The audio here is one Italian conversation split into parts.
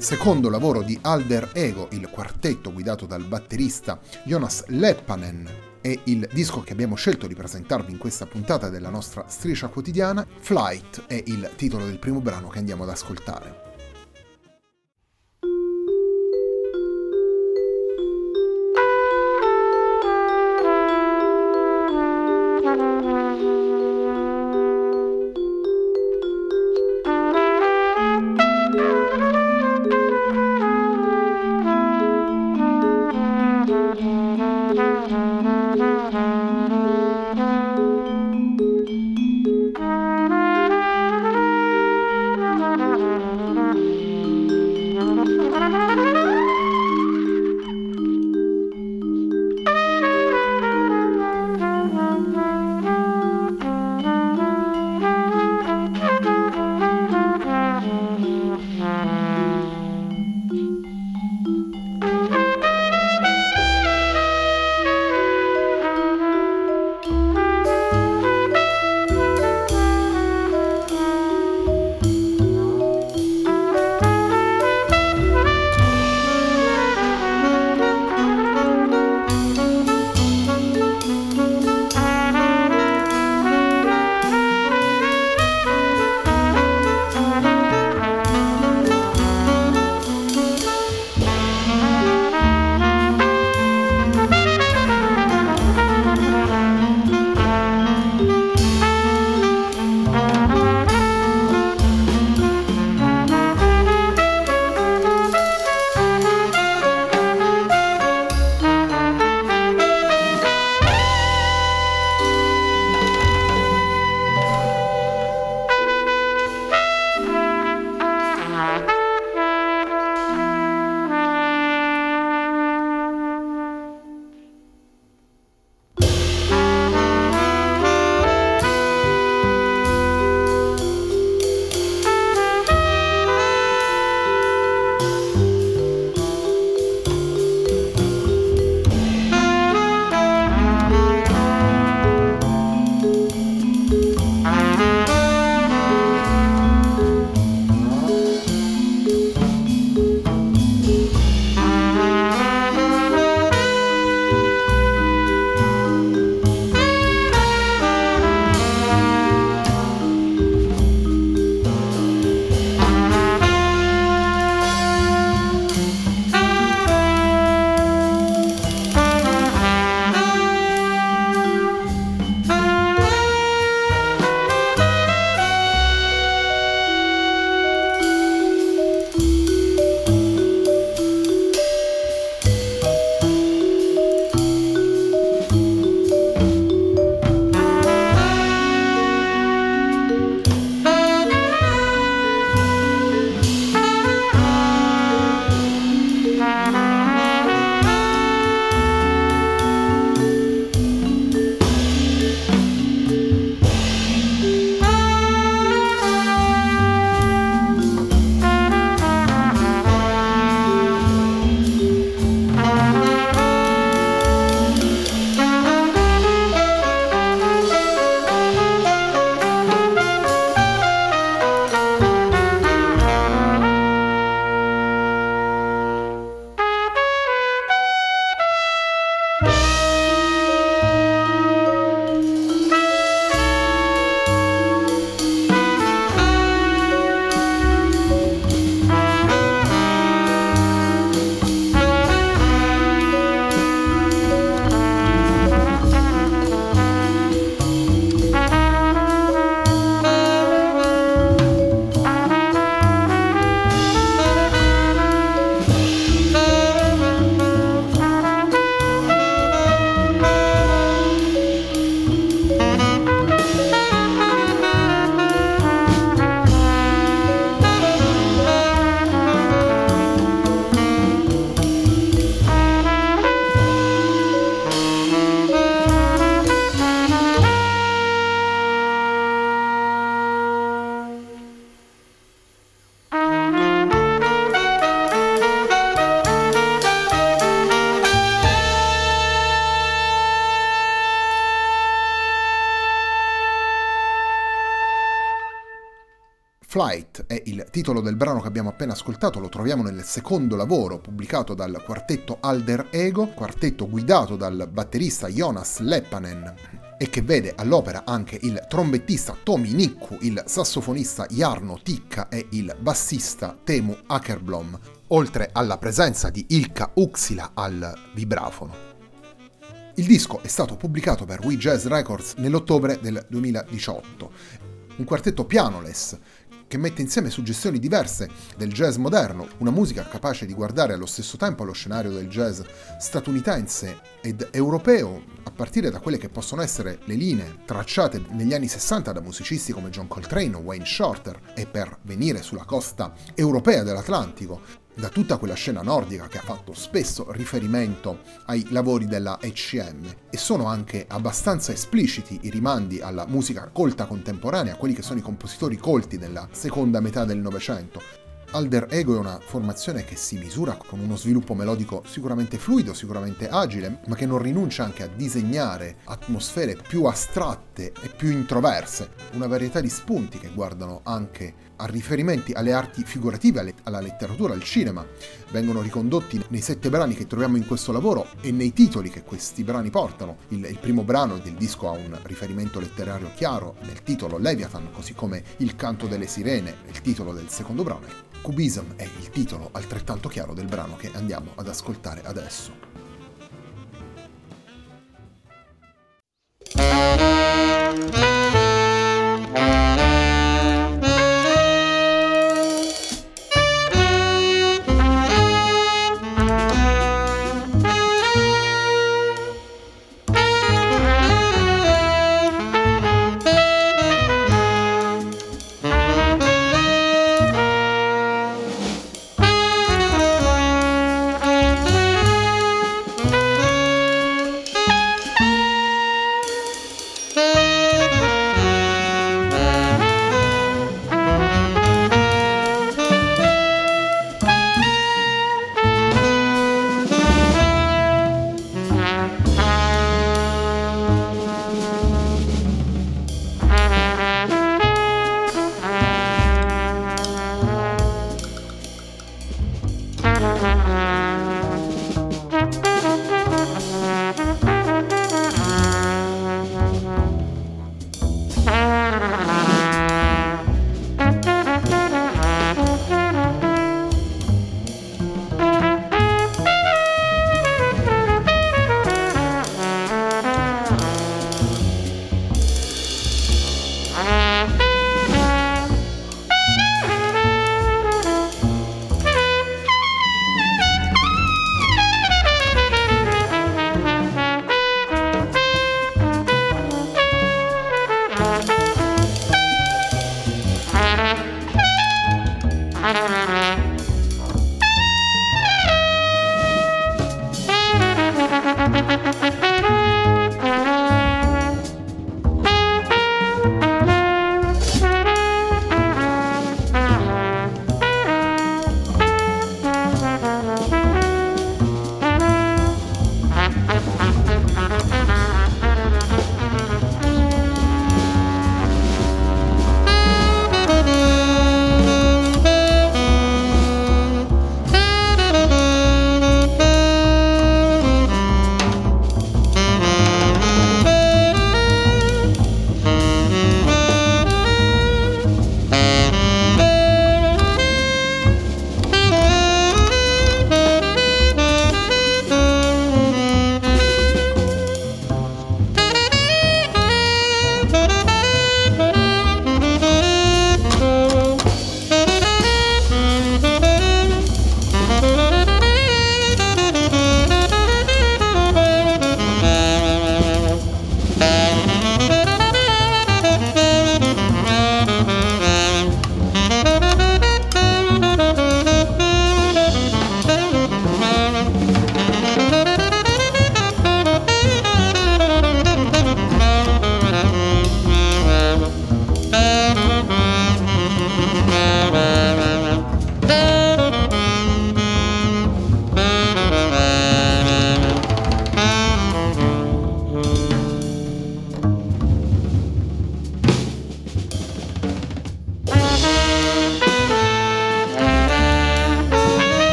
Secondo lavoro di Alder Ego, il quartetto guidato dal batterista Jonas Leppanen e il disco che abbiamo scelto di presentarvi in questa puntata della nostra striscia quotidiana, Flight è il titolo del primo brano che andiamo ad ascoltare. Flight è il titolo del brano che abbiamo appena ascoltato, lo troviamo nel secondo lavoro pubblicato dal quartetto Alder Ego, quartetto guidato dal batterista Jonas Leppanen e che vede all'opera anche il trombettista Tomi Nikku, il sassofonista Jarno Tikka e il bassista Temu Akerblom, oltre alla presenza di Ilka Uxila al vibrafono. Il disco è stato pubblicato per We Jazz Records nell'ottobre del 2018. Un quartetto pianoless che mette insieme suggestioni diverse del jazz moderno, una musica capace di guardare allo stesso tempo allo scenario del jazz statunitense ed europeo, a partire da quelle che possono essere le linee tracciate negli anni 60 da musicisti come John Coltrane o Wayne Shorter e per venire sulla costa europea dell'Atlantico, da tutta quella scena nordica che ha fatto spesso riferimento ai lavori della HCM e sono anche abbastanza espliciti i rimandi alla musica colta contemporanea, quelli che sono i compositori colti della seconda metà del Novecento. Alder Ego è una formazione che si misura con uno sviluppo melodico sicuramente fluido, sicuramente agile, ma che non rinuncia anche a disegnare atmosfere più astratte e più introverse, una varietà di spunti che guardano anche a riferimenti alle arti figurative, alla letteratura, al cinema, vengono ricondotti nei sette brani che troviamo in questo lavoro e nei titoli che questi brani portano. Il, il primo brano del disco ha un riferimento letterario chiaro nel titolo Leviathan, così come Il canto delle sirene, il titolo del secondo brano. Cubism è il titolo altrettanto chiaro del brano che andiamo ad ascoltare adesso.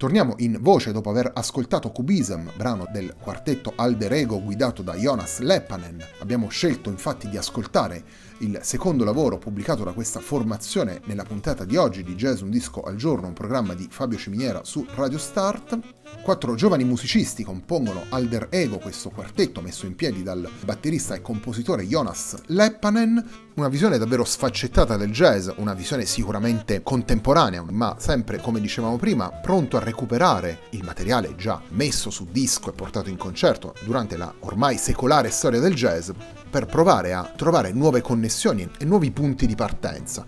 Torniamo in voce dopo aver ascoltato Cubism, brano del quartetto Alder Ego guidato da Jonas Leppanen. Abbiamo scelto infatti di ascoltare il secondo lavoro pubblicato da questa formazione nella puntata di oggi di Jazz Un Disco al Giorno, un programma di Fabio Ciminiera su Radio Start. Quattro giovani musicisti compongono Alder Ego, questo quartetto messo in piedi dal batterista e compositore Jonas Leppanen, una visione davvero sfaccettata del jazz, una visione sicuramente contemporanea, ma sempre, come dicevamo prima, pronto a recuperare il materiale già messo su disco e portato in concerto durante la ormai secolare storia del jazz, per provare a trovare nuove connessioni e nuovi punti di partenza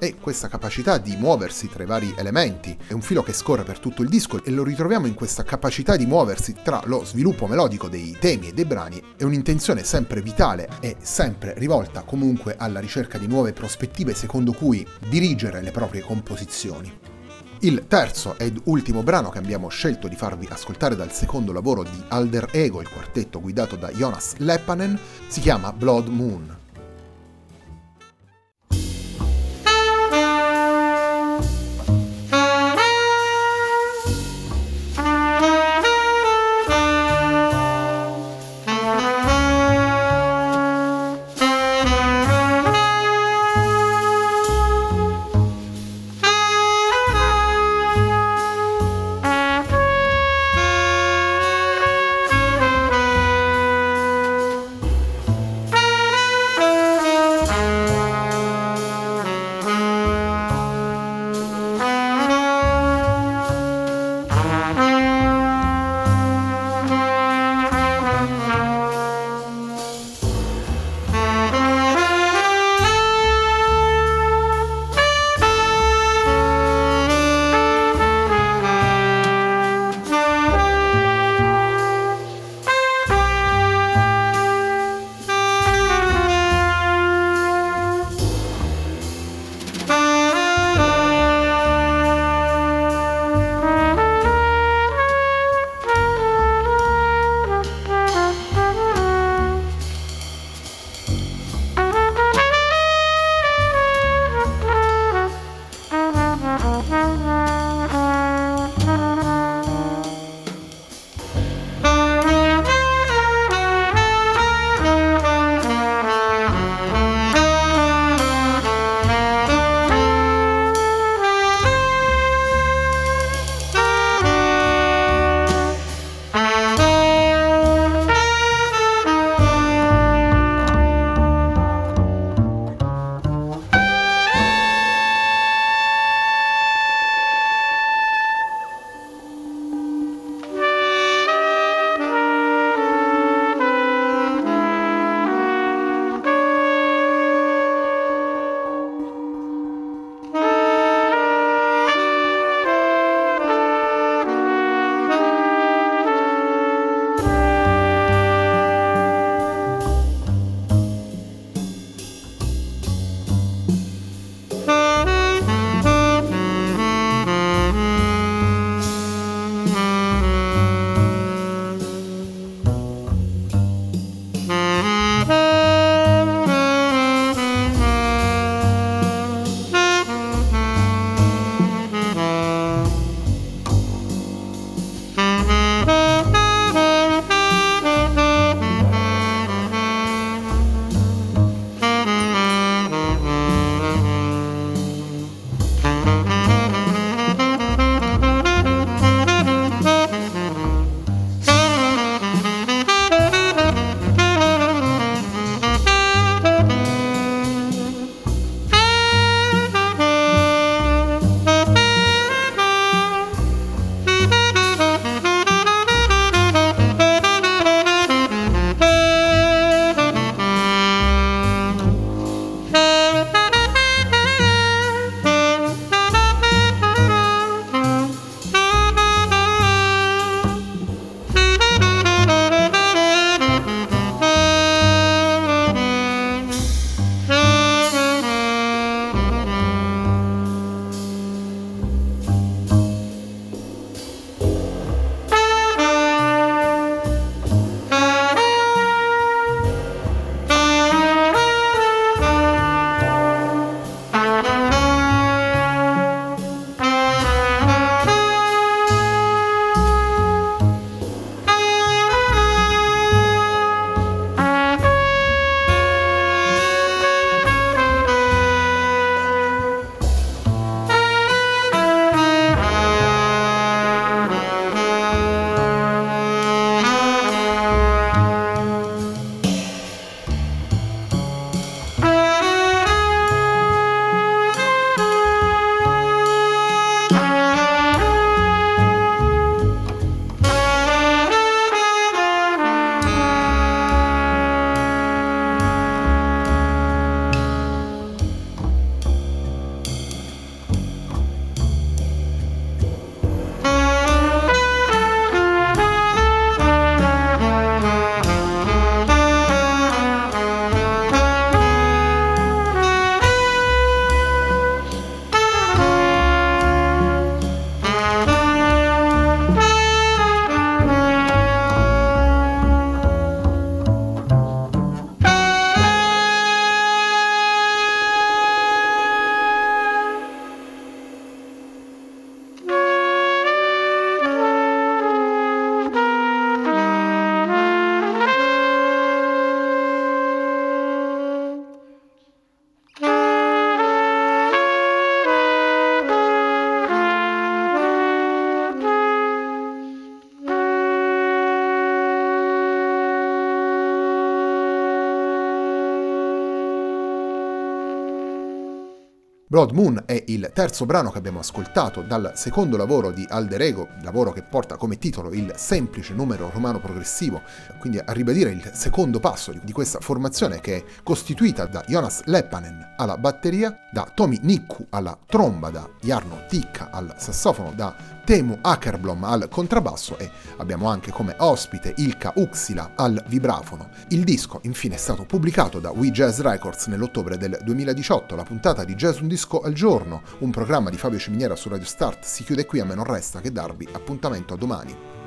e questa capacità di muoversi tra i vari elementi è un filo che scorre per tutto il disco e lo ritroviamo in questa capacità di muoversi tra lo sviluppo melodico dei temi e dei brani e un'intenzione sempre vitale e sempre rivolta comunque alla ricerca di nuove prospettive secondo cui dirigere le proprie composizioni. Il terzo ed ultimo brano che abbiamo scelto di farvi ascoltare dal secondo lavoro di Alder Ego, il quartetto guidato da Jonas Leppanen, si chiama Blood Moon. Blood Moon è il terzo brano che abbiamo ascoltato dal secondo lavoro di Alderego, lavoro che porta come titolo il semplice numero romano progressivo, quindi a ribadire il secondo passo di questa formazione che è costituita da Jonas Leppanen alla batteria, da Tomi Nikku alla tromba, da Jarno Tikka al sassofono, da Temu Akerblom al contrabbasso e abbiamo anche come ospite Ilka Uxila al vibrafono. Il disco infine è stato pubblicato da We Jazz Records nell'ottobre del 2018, la puntata di Jazz Un Disco al Giorno, un programma di Fabio Ciminiera su Radio Start si chiude qui, a me non resta che darvi appuntamento a domani.